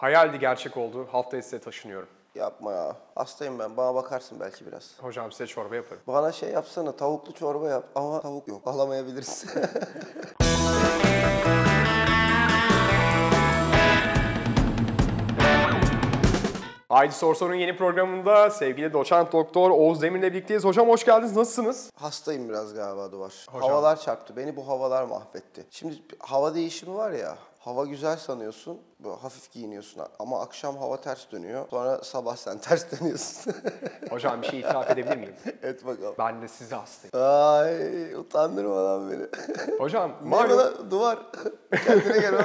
Hayaldi gerçek oldu. Haftaya size taşınıyorum. Yapma ya. Hastayım ben. Bana bakarsın belki biraz. Hocam size çorba yaparım. Bana şey yapsana. Tavuklu çorba yap. Ama tavuk yok. Alamayabiliriz. Haydi Sor Sor'un yeni programında sevgili doçent doktor Oğuz Demir'le birlikteyiz. Hocam hoş geldiniz. Nasılsınız? Hastayım biraz galiba Duvar. Hocam. Havalar çarptı. Beni bu havalar mahvetti. Şimdi hava değişimi var ya. Hava güzel sanıyorsun. Böyle hafif giyiniyorsun ama akşam hava ters dönüyor. Sonra sabah sen ters dönüyorsun. Hocam bir şey itiraf edebilir miyim? Et bakalım. Ben de size hastayım. Ay utandırma lan beni. Hocam bana duvar. Kendine gel oğlum.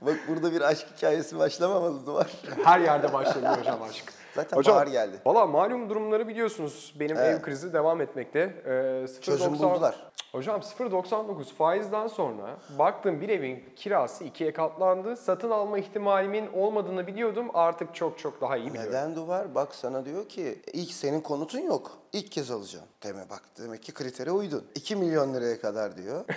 Bak burada bir aşk hikayesi başlamamalı duvar. her yerde başladı hocam aşk. Zaten Hocam, bahar geldi. Valla malum durumları biliyorsunuz. Benim Evet. ev krizi devam etmekte. Ee, Çözüm 0.90 buldular. Hocam 0.99 faizden sonra baktım bir evin kirası ikiye katlandı. Satın alma ihtimalimin olmadığını biliyordum. Artık çok çok daha iyi biliyorum. Neden duvar? Bak sana diyor ki ilk senin konutun yok. İlk kez alacağım. Deme bak demek ki kritere uydun. 2 milyon liraya kadar diyor.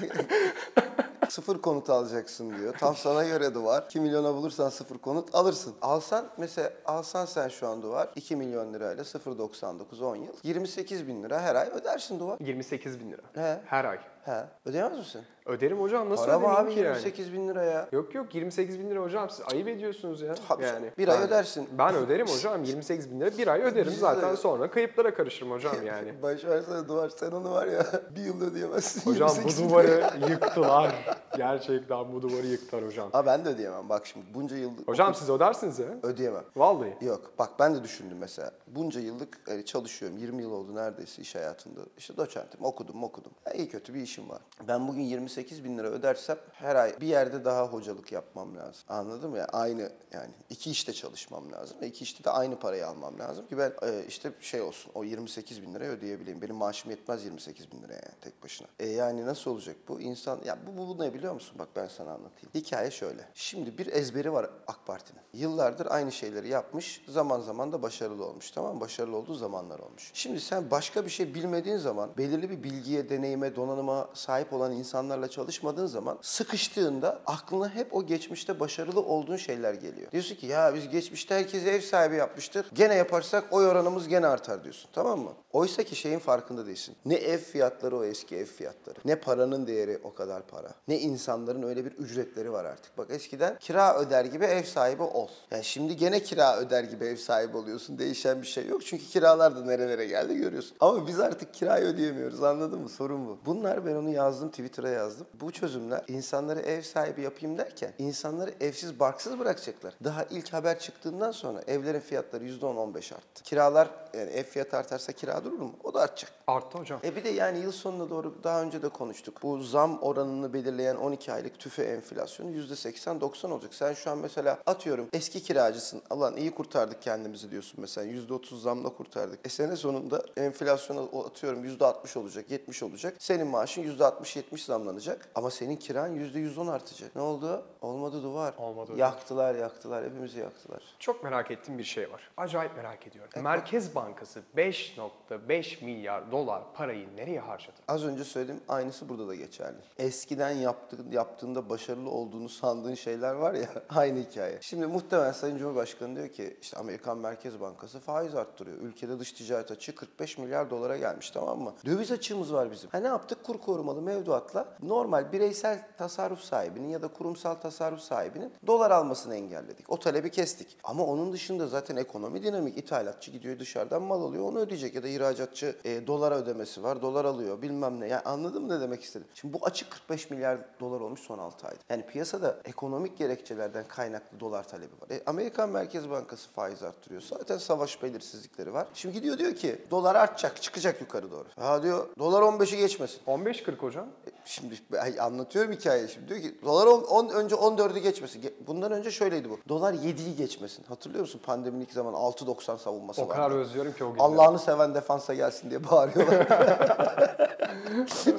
sıfır konut alacaksın diyor. Tam sana göre duvar. 2 milyona bulursan sıfır konut alırsın. Alsan mesela alsan sen şu an duvar 2 milyon lirayla 0.99 10 yıl. 28 bin lira her ay ödersin duvar. 28 bin lira. He. Her ay. He. Ödeyemez misin? Öderim hocam nasıl Para mı ödemeyeyim abi ki yani? 28 bin lira ya? Yok yok 28 bin lira hocam siz ayıp ediyorsunuz ya. Tabii yani. Bir ay Ben- ödersin. Ben öderim hocam 28 bin lira bir ay öderim zaten sonra kayıplara karışırım hocam yani. Baş versene duvar sen onu var ya bir yıl ödeyemezsin. Hocam 28 bu duvarı yıktılar. Gerçekten bu duvarı yıktılar hocam. Ha ben de ödeyemem bak şimdi bunca yıllık Hocam siz ödersiniz ya. ödeyemem. Vallahi. Yok bak ben de düşündüm mesela. Bunca yıllık yani çalışıyorum. 20 yıl oldu neredeyse iş hayatında. İşte doçentim okudum okudum. Ya iyi kötü bir işim var. Ben bugün 28 bin lira ödersem her ay bir yerde daha hocalık yapmam lazım. Anladın mı? ya? Aynı yani iki işte çalışmam lazım. Ve iki işte de aynı parayı almam lazım ki ben e, işte şey olsun o 28 bin lirayı ödeyebileyim. Benim maaşım yetmez 28 bin liraya yani tek başına. E yani nasıl olacak bu? insan ya bu, bu, bu ne biliyor musun? Bak ben sana anlatayım. Hikaye şöyle. Şimdi bir ezberi var AK Parti'nin. Yıllardır aynı şeyleri yapmış. Zaman zaman da başarılı olmuş. Tamam? Başarılı olduğu zamanlar olmuş. Şimdi sen başka bir şey bilmediğin zaman belirli bir bilgiye, deneyime, donanıma sahip olan insanlarla çalışmadığın zaman sıkıştığında aklına hep o geçmişte başarılı olduğun şeyler geliyor. Diyorsun ki ya biz geçmişte herkese ev sahibi yapmıştık. Gene yaparsak oy oranımız gene artar diyorsun. Tamam mı? Oysa ki şeyin farkında değilsin. Ne ev fiyatları o eski ev fiyatları. Ne paranın değeri o kadar para. Ne insanların öyle bir ücretleri var artık. Bak eskiden kira öder gibi ev sahibi ol. Yani şimdi gene kira öder gibi ev sahibi oluyorsun. Değişen bir şey yok. Çünkü kiralar da nerelere geldi görüyorsun. Ama biz artık kirayı ödeyemiyoruz anladın mı? Sorun bu. Bunlar ben onu yazdım Twitter'a yazdım. Bu çözümler insanları ev sahibi yapayım derken insanları evsiz barksız bırakacaklar. Daha ilk haber çıktığından sonra evlerin fiyatları %10-15 arttı. Kiralar yani ev fiyatı artarsa kira durur mu? O da artacak. Arttı hocam. E bir de yani yıl sonuna doğru daha önce de konuştuk. Bu zam oranını belirleyen 12 aylık tüfe enflasyonu %80-90 olacak. Sen şu an mesela atıyorum eski kiracısın. Alan iyi kurtardık kendimizi diyorsun mesela. %30 zamla kurtardık. E sene sonunda enflasyona atıyorum %60 olacak, 70 olacak. Senin maaşın %60-70 zamlanacak. Ama senin kiran %110 artacak. Ne oldu? Olmadı duvar. Olmadı. Yaktılar, yaktılar. Hepimizi yaktılar. Çok merak ettiğim bir şey var. Acayip merak ediyorum. Merkez Bankası 5.5 milyar dolar parayı nereye harcadı? Az önce söyledim aynısı burada da geçerli. Eskiden yaptığın, yaptığında başarılı olduğunu sandığın şeyler var ya aynı hikaye. Şimdi muhtemelen Sayın Cumhurbaşkanı diyor ki işte Amerikan Merkez Bankası faiz arttırıyor. Ülkede dış ticaret açığı 45 milyar dolara gelmiş tamam mı? Döviz açığımız var bizim. Ha ne yaptık? Kur korumalı mevduatla normal bireysel tasarruf sahibinin ya da kurumsal tasarruf sahibinin dolar almasını engelledik. O talebi kestik. Ama onun dışında zaten ekonomi dinamik. İthalatçı gidiyor dışarıdan mal alıyor onu ödeyecek ya da ihracatçı e, dolara ödemesi var dolar alıyor bilmem ne. Yani anladın mı ne demek istedim? Şimdi bu açık 45 milyar dolar olmuş son 6 ayda. Yani piyasada ekonomik gerekçelerden kaynaklı dolar talebi var. E, Amerikan Merkez Bankası faiz arttırıyor. Zaten savaş belirsizlikleri var. Şimdi gidiyor diyor ki dolar artacak çıkacak yukarı doğru. Ha diyor dolar 15'i geçmesin. 15.40 hocam. Şimdi anlatıyorum hikayeyi şimdi. Diyor ki dolar 10, 10 önce 14'ü geçmesin. Ge- Bundan önce şöyleydi bu. Dolar 7'yi geçmesin. Hatırlıyor musun pandeminin ilk zaman 6.90 savunması O vardı. kadar özlüyorum ki o günleri. Allah'ını seven defansa gelsin diye bağırıyorlar.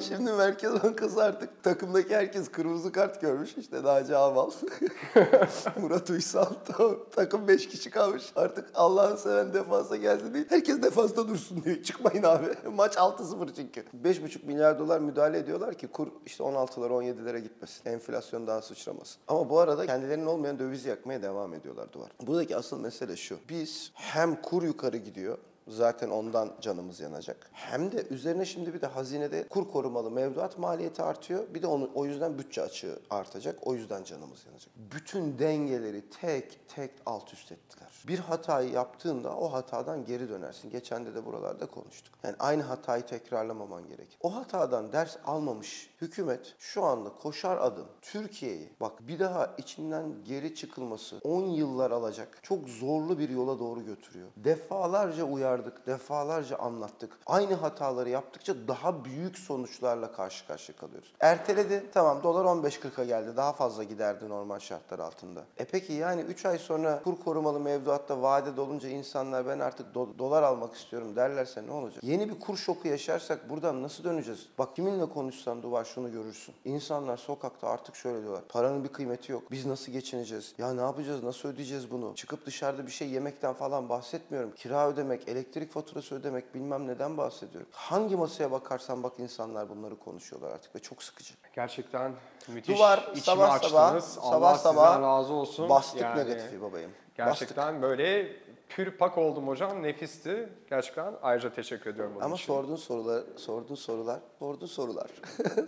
Şimdi Merkez Bankası artık takımdaki herkes kırmızı kart görmüş. İşte Naci Amal, Murat Uysal, tamam. takım 5 kişi kalmış. Artık Allah'ını seven defansa gelsin değil. Herkes defansta dursun diyor. Çıkmayın abi. Maç 6-0 çünkü. 5,5 milyar dolar müdahale ediyorlar ki kur işte 16'lara 17'lere gitmesin. Enflasyon daha sıçramasın. Ama bu arada kendilerinin olmayan döviz yakmaya devam ediyorlar duvar. Buradaki asıl mesele şu. Biz hem kur yukarı gidiyor Zaten ondan canımız yanacak. Hem de üzerine şimdi bir de hazinede kur korumalı mevduat maliyeti artıyor. Bir de onu, o yüzden bütçe açığı artacak. O yüzden canımız yanacak. Bütün dengeleri tek tek alt üst ettiler. Bir hatayı yaptığında o hatadan geri dönersin. Geçen de de buralarda konuştuk. Yani aynı hatayı tekrarlamaman gerek. O hatadan ders almamış hükümet şu anda koşar adım Türkiye'yi bak bir daha içinden geri çıkılması 10 yıllar alacak çok zorlu bir yola doğru götürüyor. Defalarca uyardık, defalarca anlattık. Aynı hataları yaptıkça daha büyük sonuçlarla karşı karşıya kalıyoruz. Erteledi tamam dolar 15.40'a geldi daha fazla giderdi normal şartlar altında. E peki yani 3 ay sonra kur korumalı mevduatta vade dolunca insanlar ben artık do- dolar almak istiyorum derlerse ne olacak? Yeni bir kur şoku yaşarsak buradan nasıl döneceğiz? Bak kiminle konuşsan duvar şunu görürsün. İnsanlar sokakta artık şöyle diyorlar. Paranın bir kıymeti yok. Biz nasıl geçineceğiz? Ya ne yapacağız? Nasıl ödeyeceğiz bunu? Çıkıp dışarıda bir şey yemekten falan bahsetmiyorum. Kira ödemek, elektrik faturası ödemek bilmem neden bahsediyorum. Hangi masaya bakarsan bak insanlar bunları konuşuyorlar artık ve çok sıkıcı. Gerçekten müthiş Duvar içimi sabah sabah, açtınız. sabah Allah sabah sizden razı olsun. Bastık Yani negatifi babayım. Gerçekten böyle pür pak oldum hocam. Nefisti. Gerçekten ayrıca teşekkür ediyorum bunun Ama için. sorduğun sorular, sorduğun sorular, sorduğun sorular.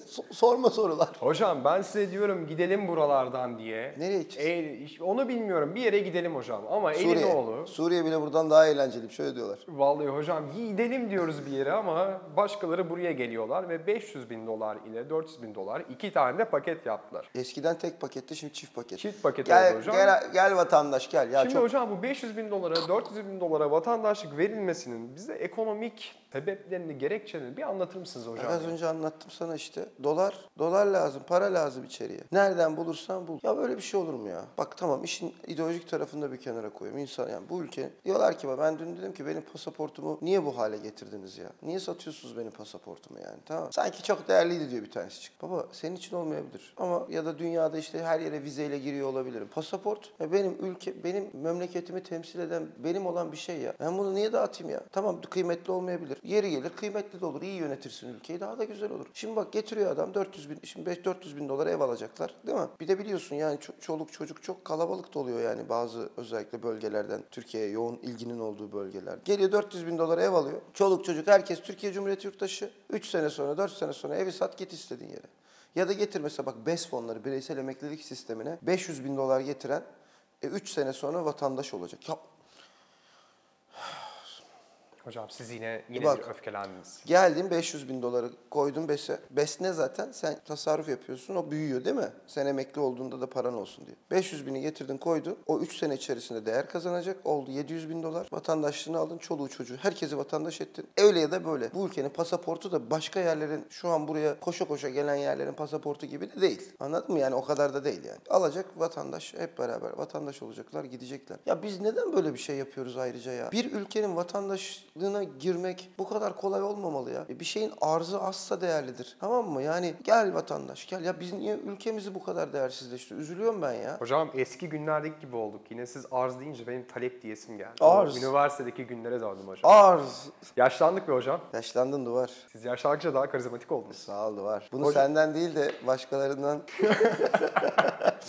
So- Sorma sorular. Hocam ben size diyorum gidelim buralardan diye. Nereye gideceğiz? E, onu bilmiyorum. Bir yere gidelim hocam. Ama Suriye. Elinoğlu. Suriye bile buradan daha eğlenceli. Şöyle diyorlar. Vallahi hocam gidelim diyoruz bir yere ama başkaları buraya geliyorlar ve 500 bin dolar ile 400 bin dolar iki tane de paket yaptılar. Eskiden tek paketti şimdi çift paket. Çift paket Gel, oldu hocam. gel, gel vatandaş gel. Ya Şimdi çok hocam bu 500 bin dolara, 400 bin dolara vatandaşlık verilmesinin bize ekonomik sebeplerini, gerekçelerini bir anlatır mısınız hocam? Az önce anlattım sana işte. Dolar, dolar lazım, para lazım içeriye. Nereden bulursan bul. Ya böyle bir şey olur mu ya? Bak tamam işin ideolojik tarafını bir kenara koyayım. İnsan yani bu ülke diyorlar ki ben dün dedim ki benim pasaportumu niye bu hale getirdiniz ya? Niye satıyorsunuz benim pasaportumu yani? Tamam. Sanki çok değerliydi diyor bir tanesi çık. Baba senin için olmayabilir. Ama ya da dünyada işte her yere vizeyle giriyor olabilirim. Pasaport ya benim ülke, benim memleketimi temsil eden benim olan bir şey ya. Ben bunu niye dağıtayım ya? Tamam kıymetli olmayabilir. Yeri gelir kıymetli de olur. İyi yönetirsin ülkeyi daha da güzel olur. Şimdi bak getiriyor adam 400 bin, şimdi 5 400 bin dolar ev alacaklar değil mi? Bir de biliyorsun yani ço- çoluk çocuk çok kalabalık da oluyor yani bazı özellikle bölgelerden Türkiye'ye yoğun ilginin olduğu bölgeler. Geliyor 400 bin dolar ev alıyor. Çoluk çocuk herkes Türkiye Cumhuriyeti yurttaşı. 3 sene sonra 4 sene sonra evi sat git istediğin yere. Ya da getir mesela bak BES fonları bireysel emeklilik sistemine 500 bin dolar getiren 3 sene sonra vatandaş olacak. Ya Hocam siz yine yine Bak. öfkelendiniz. Geldin 500 bin doları koydun BES'e. BES ne zaten? Sen tasarruf yapıyorsun o büyüyor değil mi? Sen emekli olduğunda da paran olsun diye. 500 bini getirdin koydun. O 3 sene içerisinde değer kazanacak. Oldu 700 bin dolar. Vatandaşlığını aldın. Çoluğu çocuğu. Herkesi vatandaş ettin. Öyle ya da böyle. Bu ülkenin pasaportu da başka yerlerin şu an buraya koşa koşa gelen yerlerin pasaportu gibi de değil. Anladın mı? Yani o kadar da değil yani. Alacak vatandaş hep beraber vatandaş olacaklar gidecekler. Ya biz neden böyle bir şey yapıyoruz ayrıca ya? Bir ülkenin vatandaşlığına girmek bu kadar kolay olmamalı ya. E, Bir şeyin arzı azsa değerlidir. Tamam mı? Yani gel vatandaş gel. Ya biz niye ülkemizi bu kadar değersizleştiriyoruz? Üzülüyorum ben ya. Hocam eski günlerdeki gibi olduk. Yine siz arz deyince benim talep diyesim geldi. Arz. Üniversitedeki günlere döndüm hocam. Arz. Yaşlandık be hocam. Yaşlandın duvar. Siz yaşlandıkça daha karizmatik oldunuz. Sağ ol duvar. Bunu Hocam- senden değil de başkalarından...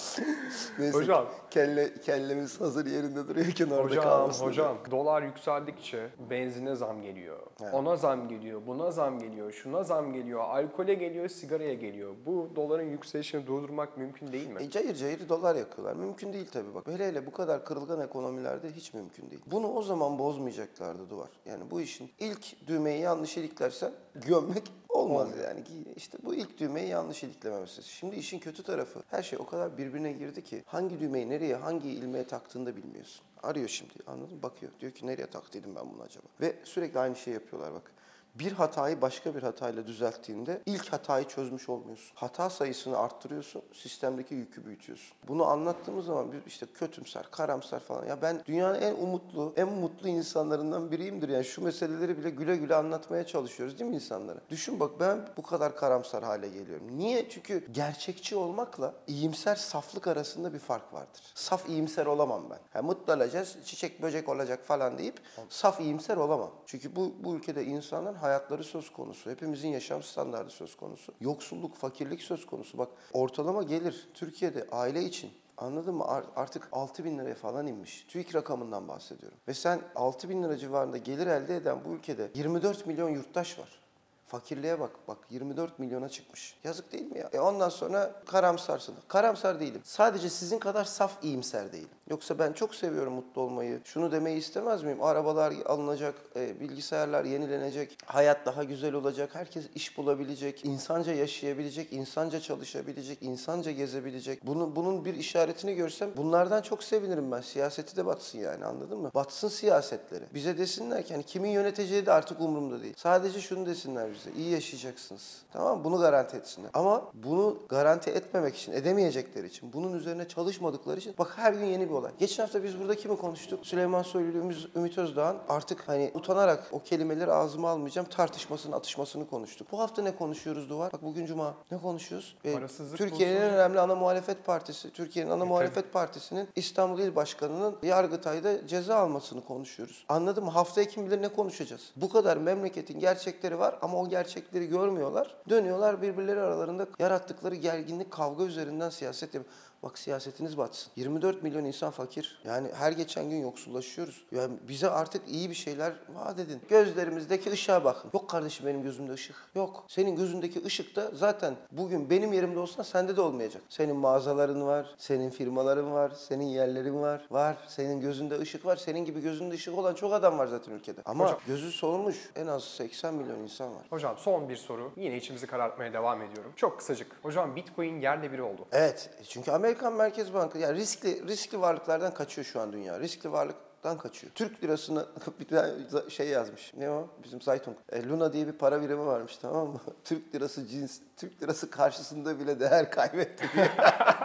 Neyse, Hocam. Kelle, kellemiz hazır yerinde duruyorken orada Hocam, kalmasın. hocam dolar yükseldikçe benzine zam geliyor. Evet. Ona zam geliyor, buna zam geliyor, şuna zam geliyor, alkole geliyor, sigaraya geliyor. Bu doların yükselişini durdurmak mümkün değil mi? E, cayır cayır dolar yakıyorlar. Mümkün değil tabii bak. Hele hele bu kadar kırılgan ekonomilerde hiç mümkün değil. Bunu o zaman bozmayacaklardı duvar. Yani bu işin ilk düğmeyi yanlış iliklersen gömmek olmaz yani. Ki İşte bu ilk düğmeyi yanlış iliklememesi. Şimdi işin kötü tarafı her şey o kadar birbirine girdi ki hangi düğmeyi nereye hangi ilmeğe taktığını da bilmiyorsun. Arıyor şimdi anladın mı? Bakıyor. Diyor ki nereye taktıydım ben bunu acaba? Ve sürekli aynı şeyi yapıyorlar bak. Bir hatayı başka bir hatayla düzelttiğinde ilk hatayı çözmüş olmuyorsun. Hata sayısını arttırıyorsun, sistemdeki yükü büyütüyorsun. Bunu anlattığımız zaman bir işte kötümser, karamsar falan. Ya ben dünyanın en umutlu, en mutlu insanlarından biriyimdir. Yani şu meseleleri bile güle güle anlatmaya çalışıyoruz değil mi insanlara? Düşün bak ben bu kadar karamsar hale geliyorum. Niye? Çünkü gerçekçi olmakla iyimser saflık arasında bir fark vardır. Saf iyimser olamam ben. Ha, mutlu olacağız, çiçek böcek olacak falan deyip saf iyimser olamam. Çünkü bu, bu ülkede insanlar hayatları söz konusu. Hepimizin yaşam standartı söz konusu. Yoksulluk, fakirlik söz konusu. Bak ortalama gelir Türkiye'de aile için Anladın mı? Ar- Artık 6 bin liraya falan inmiş. TÜİK rakamından bahsediyorum. Ve sen 6 bin lira civarında gelir elde eden bu ülkede 24 milyon yurttaş var. Fakirliğe bak. Bak 24 milyona çıkmış. Yazık değil mi ya? E ondan sonra karamsarsın. Karamsar değilim. Sadece sizin kadar saf iyimser değilim. Yoksa ben çok seviyorum mutlu olmayı. Şunu demeyi istemez miyim? Arabalar alınacak, e, bilgisayarlar yenilenecek, hayat daha güzel olacak, herkes iş bulabilecek, insanca yaşayabilecek, insanca çalışabilecek, insanca gezebilecek. Bunu, bunun bir işaretini görsem bunlardan çok sevinirim ben. Siyaseti de batsın yani anladın mı? Batsın siyasetleri. Bize desinler ki hani kimin yöneteceği de artık umurumda değil. Sadece şunu desinler bize. iyi yaşayacaksınız. Tamam? Bunu garanti etsinler. Ama bunu garanti etmemek için, edemeyecekleri için, bunun üzerine çalışmadıkları için bak her gün yeni bir olay. Geçen hafta biz burada kimi konuştuk? Süleyman Soylu Ümit- Özdağ'ın artık hani utanarak o kelimeleri ağzıma almayacağım tartışmasını, atışmasını konuştuk. Bu hafta ne konuşuyoruz Duvar? Bak bugün Cuma. Ne konuşuyoruz? Ee, Türkiye'nin en önemli ana muhalefet partisi, Türkiye'nin ana muhalefet partisinin İstanbul İl Başkanı'nın Yargıtay'da ceza almasını konuşuyoruz. Anladın mı? Haftaya kim bilir ne konuşacağız? Bu kadar memleketin gerçekleri var ama o gerçekleri görmüyorlar. Dönüyorlar birbirleri aralarında yarattıkları gerginlik, kavga üzerinden siyaset yapıyor. Bak siyasetiniz batsın. 24 milyon insan fakir. Yani her geçen gün yoksullaşıyoruz. Yani bize artık iyi bir şeyler vaat edin. Gözlerimizdeki ışığa bakın. Yok kardeşim benim gözümde ışık. Yok. Senin gözündeki ışık da zaten bugün benim yerimde olsa sende de olmayacak. Senin mağazaların var, senin firmaların var, senin yerlerin var. Var. Senin gözünde ışık var. Senin gibi gözünde ışık olan çok adam var zaten ülkede. Ama Hocam- gözü solmuş en az 80 milyon insan var. Hocam son bir soru. Yine içimizi karartmaya devam ediyorum. Çok kısacık. Hocam Bitcoin yerle bir oldu. Evet. Çünkü Amerikan Merkez Bankası yani riskli riskli varlıklardan kaçıyor şu an dünya. Riskli varlıktan kaçıyor. Türk lirasını bir tane şey yazmış. Ne o? Bizim Zaytung. E, Luna diye bir para birimi varmış tamam mı? Türk lirası cins, Türk lirası karşısında bile değer kaybetti diye.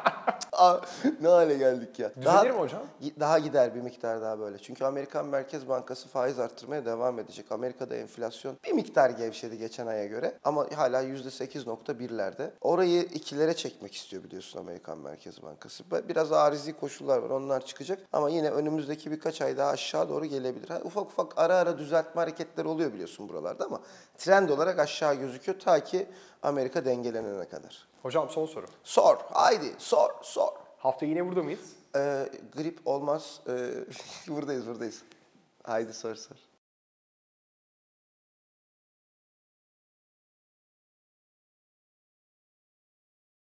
Ne hale geldik ya. Düzelir mi hocam? Daha gider bir miktar daha böyle. Çünkü Amerikan Merkez Bankası faiz arttırmaya devam edecek. Amerika'da enflasyon bir miktar gevşedi geçen aya göre. Ama hala %8.1'lerde. Orayı ikilere çekmek istiyor biliyorsun Amerikan Merkez Bankası. Biraz arizi koşullar var. Onlar çıkacak. Ama yine önümüzdeki birkaç ay daha aşağı doğru gelebilir. Ha, ufak ufak ara ara düzeltme hareketleri oluyor biliyorsun buralarda ama trend olarak aşağı gözüküyor ta ki Amerika dengelenene kadar. Hocam son soru. Sor. Haydi sor sor. Hafta yine burada mıyız? Ee, grip olmaz. Ee, buradayız buradayız. Haydi sor sor.